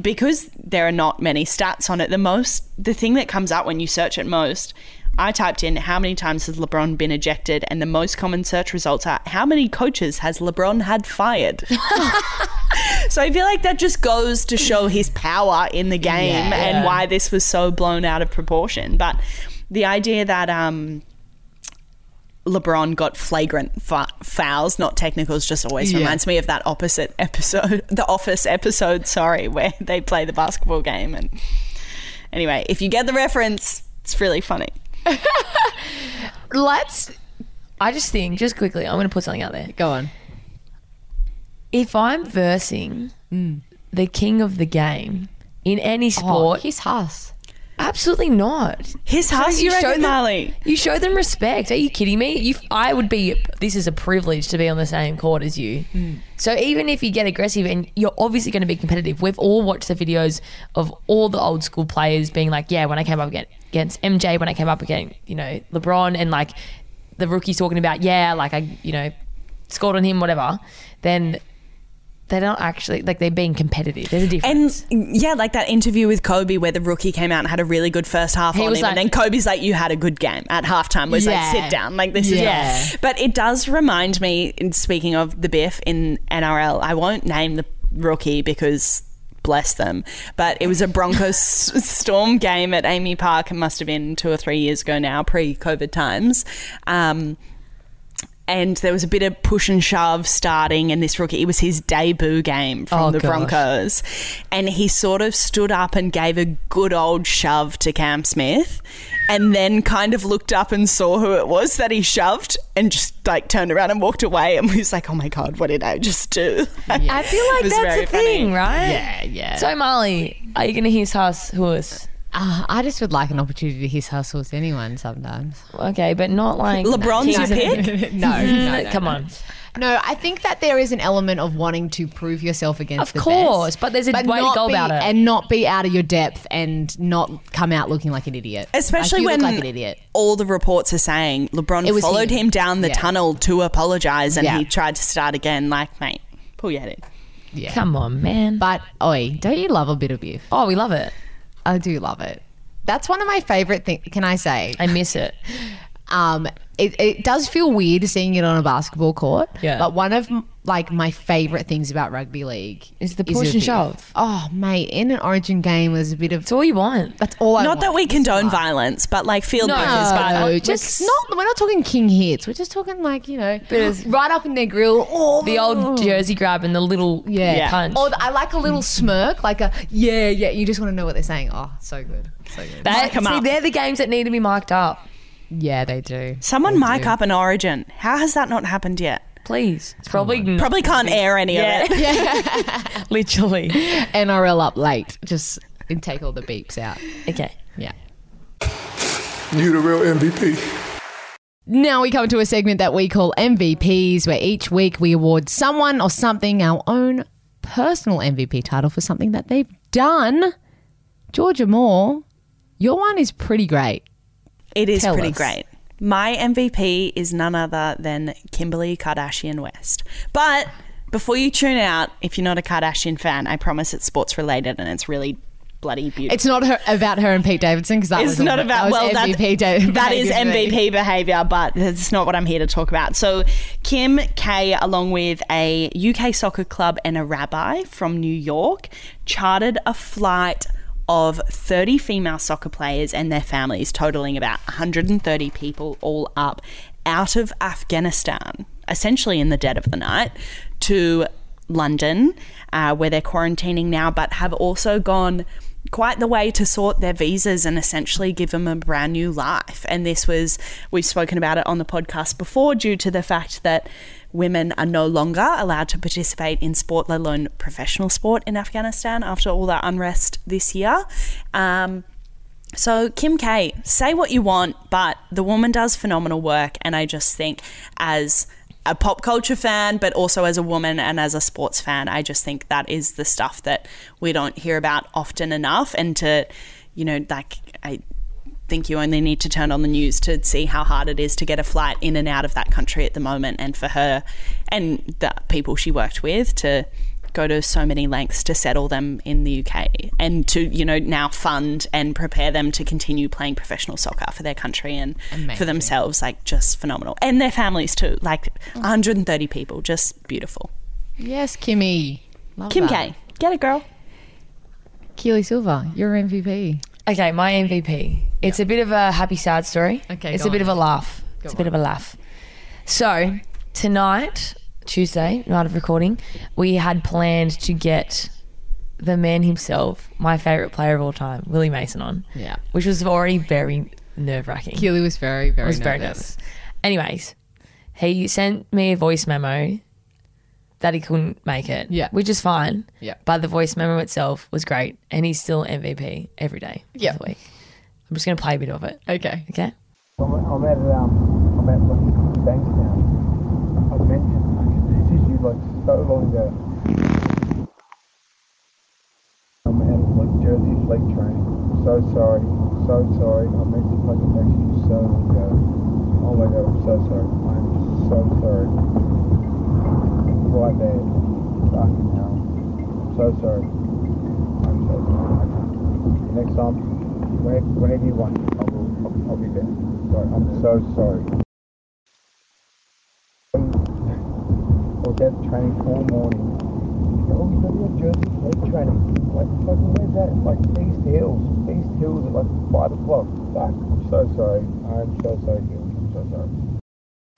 because there are not many stats on it, the most the thing that comes up when you search it most. I typed in how many times has LeBron been ejected, and the most common search results are how many coaches has LeBron had fired. so I feel like that just goes to show his power in the game Yeah. and why this was so blown out of proportion. But the idea that um, LeBron got flagrant fa- fouls, not technicals, just always Yeah. reminds me of that opposite episode, the Office episode, sorry, where they play the basketball game. And anyway, if you get the reference, it's really funny. Let's I just think, just quickly, I'm going to put something out there. go on. If I'm versing mm. the king of the game in any Oh, sport, he's Huss. absolutely not. His So house, you show them- Marlee? You show them respect. Are you kidding me? You, I would be. This is a privilege to be on the same court as you. Mm. So even if you get aggressive and you're obviously going to be competitive, we've all watched the videos of all the old school players being like, "Yeah, when I came up against, against MJ, when I came up against you know LeBron, and like the rookies talking about, yeah, like I you know scored on him, whatever." Then they don't actually like they're being competitive. There's a difference. And yeah, like that interview with Kobe where the rookie came out and had a really good first half He on him, like- and then Kobe's like, "You had a good game." At halftime, was Yeah. like, "Sit down." Like this Yeah. is But it does remind me. in Speaking of the Biff in NRL, I won't name the rookie because bless them, but it was a Broncos Storm game at AAMI Park. It must have been two or three years ago now, pre-COVID times. Um, and there was a bit of push and shove starting and this rookie it was his debut game from Oh, the gosh. Broncos and he sort of stood up and gave a good old shove to Cam Smith and then kind of looked up and saw who it was that he shoved and just like turned around and walked away and was like oh my god what did I just do I feel like that's very a thing, right? Yeah, yeah. So Marlee, are you going to hiss us who's? Uh, I just would like an opportunity to hiss hustles to anyone sometimes. Okay, but not like LeBron's your pick no, no, Come on. No, I think that there is an element of wanting to prove yourself against Of the course, best, but there's a way to go be- about it. and not be out of your depth and not come out looking like an idiot. Especially like, you when like an idiot. all the reports are saying LeBron It was followed him. him, down the Yeah. tunnel to apologize and Yeah. he tried to start again like mate pull your head in Yeah. Come on, man. But oi, don't you love a bit of beef? oh, we love it. I do love it. That's one of my favorite things. Can I say? I miss it. Um, it, it does feel weird seeing it on a basketball court. Yeah. But one of like my favorite things about rugby league Is the a push and shove. Oh, mate, in an Origin game, there's a bit of It's all you want. that's all I Not want. that we condone fun. violence, but like field No, work is No, fun. just not. We're not talking king hits. We're just talking like you know, right up in their grill. Oh, The old jersey grab and the little yeah. Yeah. punch. Or I like a little smirk, like a yeah, yeah. You just want to know what they're saying. Oh, so good, so good. That- Mic 'em see, up. they're the games that need to be mic'd up. yeah, they do. Someone They mic do. up an origin. How has that not happened yet? Please. It's probably not- Probably can't air any Yeah. of it. literally. NRL up late. Just and take all the beeps out. Okay. Yeah. You the real MVP. Now we come to a segment that we call MVPs, where each week we award someone or something our own personal MVP title for something that they've done. Georgia Moore, your one is pretty great. It is Tell pretty us. great. My MVP is none other than Kimberly Kardashian West. But before you tune out, if you're not a Kardashian fan, I promise it's sports related and it's really bloody beautiful. It's not her, about her and Pete Davidson because that it's was not that about was well MVP. that, da- that is behaviour to me. MVP behavior, but that's not what I'm here to talk about. So Kim K, along with a UK soccer club and a rabbi from New York, chartered a flight of 30 female soccer players and their families, totaling about 130 people all up, out of Afghanistan, essentially in the dead of the night, to London, uh, where they're quarantining now, but have also gone quite the way to sort their visas and essentially give them a brand new life. And this was, we've spoken about it on the podcast before, due to the fact that women are no longer allowed to participate in sport, let alone professional sport in Afghanistan after all that unrest this year. Um, so, Kim K, say what you want, but the woman does phenomenal work. And I just think, as a pop culture fan, but also as a woman and as a sports fan, I just think that is the stuff that we don't hear about often enough. And to, you know, like, I think you only need to turn on the news to see how hard it is to get a flight in and out of that country at the moment. And for her and the people she worked with to go to so many lengths to settle them in the UK and to you know now fund and prepare them to continue playing professional soccer for their country and for themselves like just phenomenal and their families too like mm. 130 people just beautiful Yes, Kimmy. Love Kim that. K get it girl Keely Silva, you're MVP. Okay, my MVP. It's a bit of a happy, sad story. Okay, It's go a bit on. of a laugh. it's a bit of a laugh. So, tonight, Tuesday, night of recording, we had planned to get the man himself, my favourite player of all time, Willie Mason, on. Yeah. Which was already very nerve wracking. Keely was very, very was very nervous. nervous. Anyways, he sent me a voice memo that he couldn't make it. Yeah. Which is fine. Yeah. But the voice memo itself was great. And he's still MVP every day Yeah. of the week. I'm just going to play a bit of it. Okay. Okay? I'm, I'm at um, I'm at like Bankstown. I mentioned this is you like so long ago. I'm at like Jersey Flegg training. So sorry, so sorry. I meant to fucking text you so long ago. Oh my god, I'm so sorry. I'm so sorry. Right there. Fucking hell. I'm so sorry. I'm so sorry. I. Next time, whenever, whenever you want, I will. I'll, I'll be there. Sorry, I'm so sorry. I was at training all morning. Oh, you got your Jersey Flegg training. Like, fucking where's that? Like East Hills. East Hills at like five o'clock. Fuck. I'm so sorry. I'm so sorry, Hills. I'm so sorry.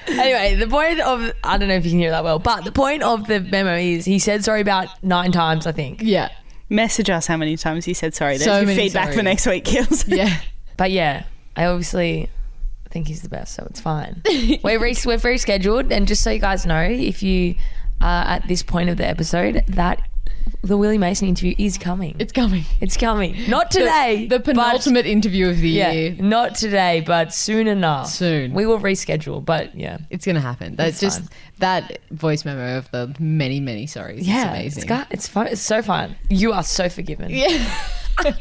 Anyway, the point of, I don't know if you can hear that well, but the point of the memo is he said sorry about nine times, I think. Yeah. message us how many times he said sorry there's So your many feedback for next week kills Yeah. But yeah, I obviously think he's the best, so it's fine. we're re- we're rescheduled, and just so you guys know, if you are at this point of the episode, that the Willie Mason interview is coming. It's coming. It's coming. Not today. The, the but- penultimate interview of the yeah, year. not today, but soon enough. Soon. We will reschedule, but yeah. It's gonna happen. That's It's just fine. that voice memo of the many, many sorries. Yeah, it's it's, amazing. got, it's fun. It's so fun. You are so forgiven. Yeah.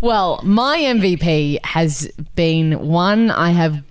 well, my MVP has been one I have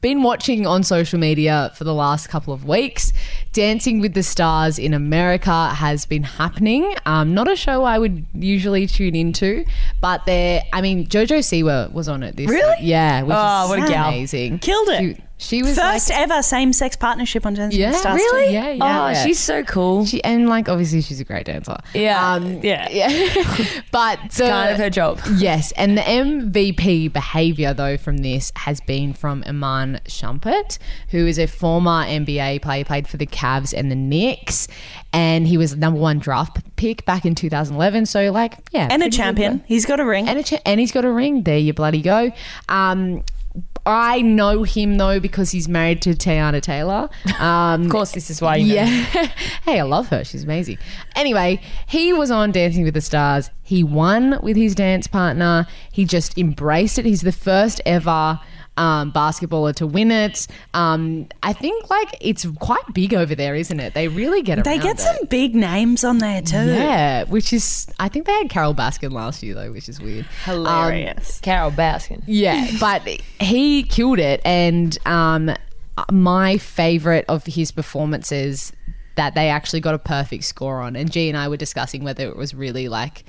been watching on social media for the last couple of weeks. Dancing with the Stars in America has been happening. Um, not a show I would usually tune into, but there. I mean, JoJo Siwa was on it this. Really? Yeah. Which Oh, is what a gal. Amazing. Killed it. She, She was First like, ever same sex partnership on Dancing Yeah, with the Stars. really? too. Yeah, yeah. Oh, yeah. she's so cool. She, and like obviously she's a great dancer. Yeah, Um, yeah. yeah. but the, kind of her job. Yes, and the MVP behaviour though from this has been from Iman Shumpert, who is a former NBA player, played for the Cavs and the Knicks, and he was the number one draft pick back in 2011. So like, yeah, And a pretty good champion. He's got a ring. and, a cha- and he's got a ring. There you bloody go. Um, I know him though because he's married to Teyana Taylor. Um, Of course, this is why you know. yeah. hey, I love her. She's amazing. Anyway, he was on Dancing with the Stars. He won with his dance partner. He just embraced it. He's the first ever um, basketballer to win it. Um, I think like it's quite big over there, isn't it? They really get a they get it. some big names on there too. Yeah, which is I think they had Carole Baskin last year though, which is weird. Um, Hilarious. Carole Baskin. yeah, but he killed it, and um, my favorite of his performances that they actually got a perfect score on. And G and I were discussing whether it was really like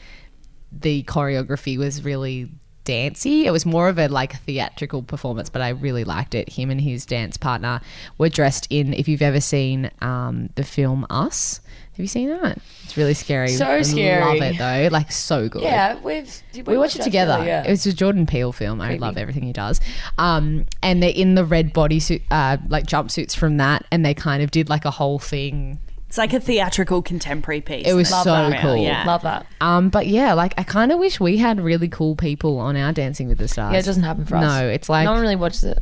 the choreography was really dancey. It was more of a like theatrical performance, but I really liked it. Him and his dance partner were dressed in. If you've ever seen um, the film Us, have you seen that? It's really scary. So I scary. Love it though. Like so good. Yeah, we've did We watched it together. Yeah. It was a Jordan Peele film. I love everything he does. Um, and they're in the red bodysuit, uh, like jumpsuits from that, and they kind of did like a whole thing. It's like a theatrical contemporary piece. It was Love so that. cool. Yeah. Love that. Um, but yeah, like I kind of wish we had really cool people on our Dancing with the Stars. Yeah, it doesn't happen for us. No, it's like no one really watches it.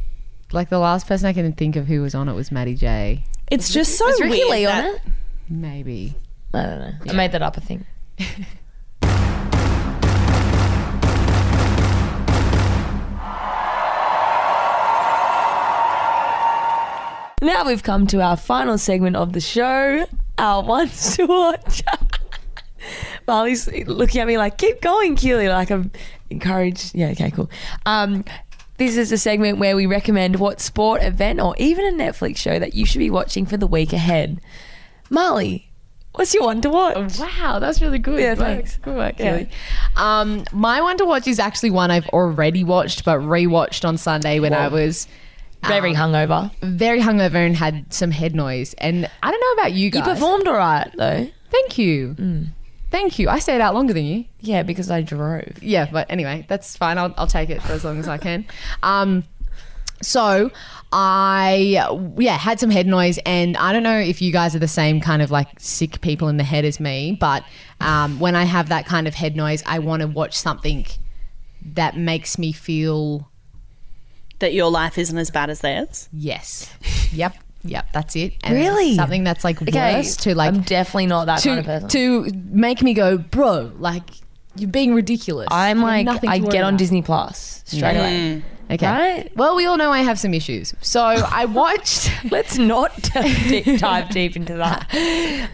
like the last person I can think of who was on it was Maddie J. It's just so Was Ricky weird Lee on that- it? Maybe. I don't know. I made that up. I think. Now we've come to our final segment of the show, our ones to watch. Marlee's looking at me like, keep going, Keely. Like I'm encouraged. Yeah, okay, cool. Um, this is a segment where we recommend what sport, event, or even a Netflix show that you should be watching for the week ahead. Marlee, what's your one to watch? Wow, that's really good. Yeah, thanks. Good work, Yeah. Kelly. Um, my one to watch is actually one I've already watched, but rewatched on Sunday when I was Very hungover. very hungover and had some head noise. And I don't know about you guys. You performed all right, though. Thank you. Thank you. I stayed out longer than you. Yeah, because I drove. Yeah, but anyway, that's fine. I'll, I'll take it for as long as I can. Um, so I yeah had some head noise, and I don't know if you guys are the same kind of like sick people in the head as me, but um, when I have that kind of head noise, I want to watch something that makes me feel that your life isn't as bad as theirs. yes, yep, yep, that's it. And Really? something that's like worse to like I'm definitely not that kind of to person. to make me go, bro, like you're being ridiculous. I'm like, nothing I get on about." Disney Plus straight away. Okay. Right? Well, we all know I have some issues. So I watched, Let's not deep, dive deep into that.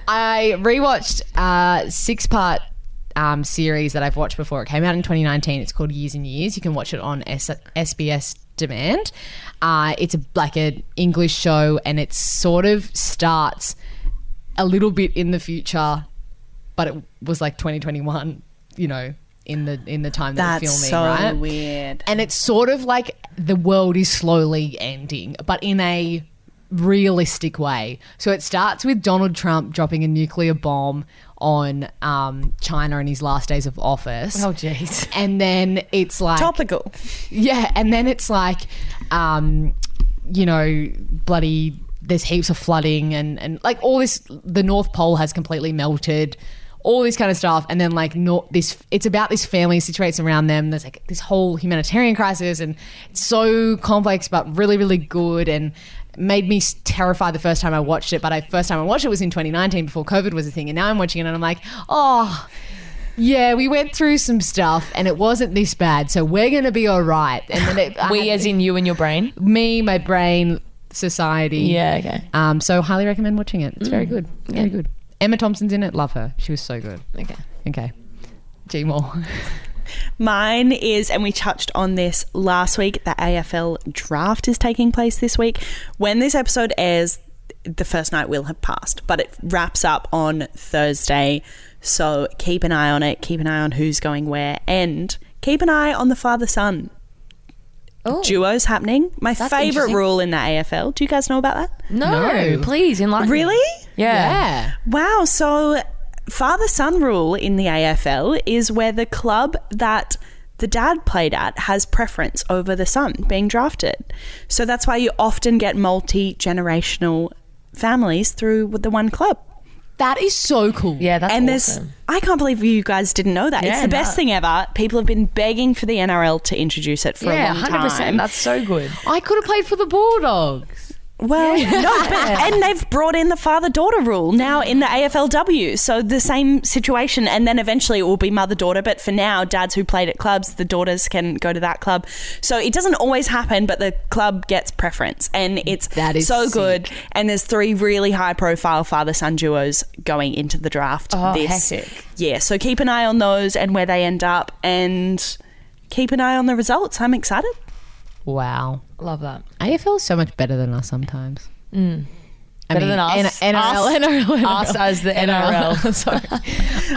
I rewatched a six part um, series that I've watched before. It came out in 2019. It's called Years and Years. You can watch it on S- SBS Demand. Uh, it's a, like an English show, and it sort of starts a little bit in the future, but it was like 2021. You know, in the in the time that That's we're so filming, right? weird. and it's sort of like the world is slowly ending, but in a realistic way. So it starts with Donald Trump dropping a nuclear bomb on um, China in his last days of office. Oh, jeez. And then it's like Topical. yeah, and then it's like, um, you know, bloody. There's heaps of flooding and and like all this. The North Pole has completely melted. All this kind of stuff, and then like not this. It's about this family situates around them. There's like this whole humanitarian crisis, and it's so complex, but really, really good, and made me terrified the first time I watched it. But I first time I watched it was in 2019 before COVID was a thing, and now I'm watching it and I'm like, oh, yeah, we went through some stuff and it wasn't this bad, so we're gonna be all right. And then it, We, as in you and your brain? me, my brain, society. Yeah, okay. Um, so highly recommend watching it. It's very good. Very good. Emma Thompson's in it. Love her. She was so good. Okay. Okay. G Moore. Mine is, and we touched on this last week, the AFL draft is taking place this week. When this episode airs, the first night will have passed, but it wraps up on Thursday. So keep an eye on it, keep an eye on who's going where, and keep an eye on the father son Oh. duos happening. My That's favorite rule in the AFL. Do you guys know about that? No, No. please enlighten. me. Really? Yeah. Yeah. Wow. So, father son rule in the AFL is where the club that the dad played at has preference over the son being drafted. So, that's why you often get multi generational families through with the one club. That is so cool. Yeah, that's and awesome. there's, I can't believe you guys didn't know that. it's Yeah, the best no. thing ever. People have been begging for the NRL to introduce it for yeah, a long hundred time. percent. That's so good. I could have played for the Bulldogs. Well, no, but, and they've brought in the father daughter rule now in the AFLW. So the same situation, and then eventually it will be mother daughter. But for now, dads who played at clubs, the daughters can go to that club. So it doesn't always happen, but the club gets preference, and it's That is so sick. good. And there's three really high profile father son duos going into the draft. Oh, this hectic. yeah. So keep an eye on those and where they end up, and keep an eye on the results. I'm excited. Wow. Love that. AFL is so much better than us sometimes. I Mm. Better than us. N- NRL, Us. NRL, NRL. Us as the NRL. Sorry.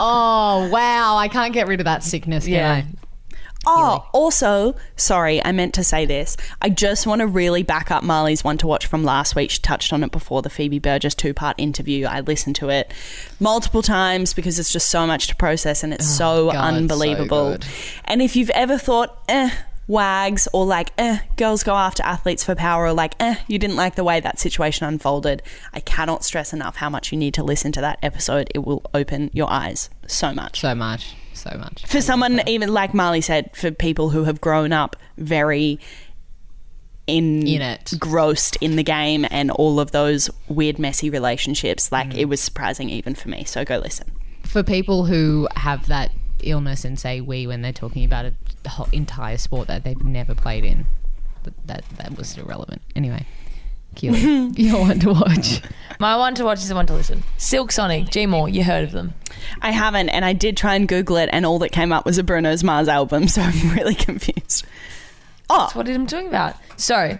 oh, wow. I can't get rid of that sickness, can Yeah. I? Oh, also, sorry, I meant to say this. I just want to really back up Marlee's one to watch from last week. She touched on it before the Phoebe Burgess two part interview. I listened to it multiple times because it's just so much to process and it's so Oh, God, unbelievable. good. and if you've ever thought, eh, wags, or like, eh, girls go after athletes for power, or like, eh, you didn't like the way that situation unfolded, I cannot stress enough how much you need to listen to that episode. It will open your eyes so much So much. So much. for someone even like Marlee said, for people who have grown up very in, In it. engrossed in the game and all of those weird, messy relationships, like it was surprising even for me. So go listen. For people who have that illness and say we when they're talking about a whole entire sport that they've never played in, but that, that was irrelevant. Anyway, Keely, you're one to watch. My one to watch is the one to listen. Silk Sonic, G Moore, you heard of them. I haven't, and I did try and Google it, and all that came up was a Bruno's Mars album, so I'm really confused. Oh, That's what did I'm talking about. So,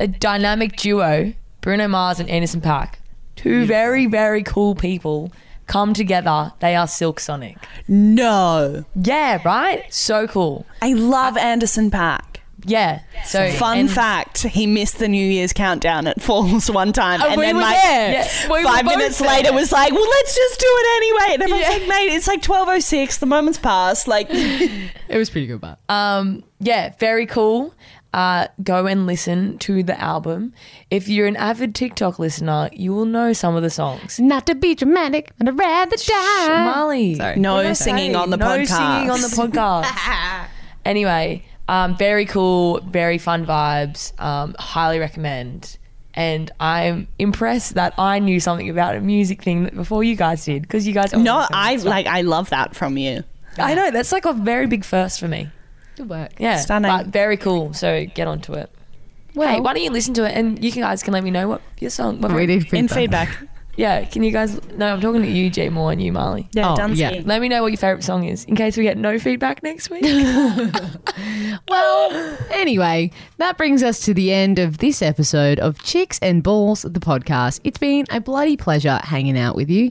a dynamic duo, Bruno Mars and Anderson .Paak. Two very, very cool people come together. They are Silk Sonic. no. Yeah, right? So cool. I love Anderson .Paak. Yeah. So Fun and- fact, he missed the New Year's countdown at Falls one time. and Oh, we then were like there. Yeah, we five both minutes there. later was like, well, let's just do it anyway. And everyone's like, mate, it's like 12.06, the moment's passed. Like, It was pretty good, but Um, yeah, very cool. Uh, go and listen to the album. If you're an avid TikTok listener, you will know some of the songs. not to be dramatic, but I'd rather die. Molly, Sorry. No what did singing on the podcast. no singing on the podcast. anyway, um, very cool, very fun vibes. Um, highly recommend. And I'm impressed that I knew something about a music thing before you guys did because you guys. always no, know so much I like, I love that from you. I know that's like a very big first for me. Good work. Yeah, Stunning. but very cool. So get onto it. Well, hey, why don't you listen to it and you guys can let me know what your song. What we need In feedback. feedback. Yeah, can you guys? No, I'm talking to you, G Moore, and you, Marlee. Yeah, Oh, Dunsky. yeah. Let me know what your favorite song is in case we get no feedback next week. Well, anyway, that brings us to the end of this episode of Chicks and Balls, the podcast. It's been a bloody pleasure hanging out with you.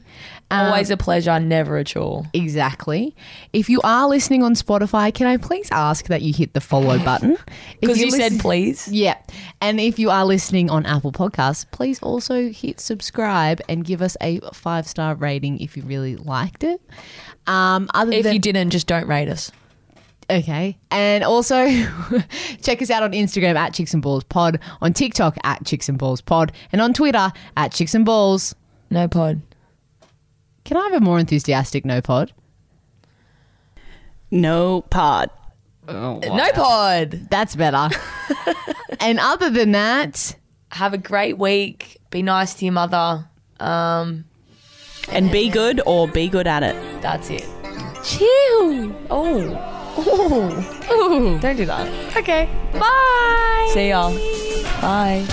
Um, Always a pleasure, never a chore. Exactly. If you are listening on Spotify, can I please ask that you hit the follow button? Because you you're said please. Yeah. And if you are listening on Apple Podcasts, please also hit subscribe and give us a five star rating if you really liked it. Um, other If than you didn't, just don't rate us. Okay. And also check us out on Instagram at Chicks and Balls Pod, on TikTok at Chicks and Balls Pod, and on Twitter at Chicks and Balls. No pod. Can I have a more enthusiastic no pod? No pod. No pod. That's better. and other than that, Have a great week. Be nice to your mother. Um, And be good or be good at it. that's it. chill. Oh. Oh. Don't do that. Okay. Bye. See y'all. Bye.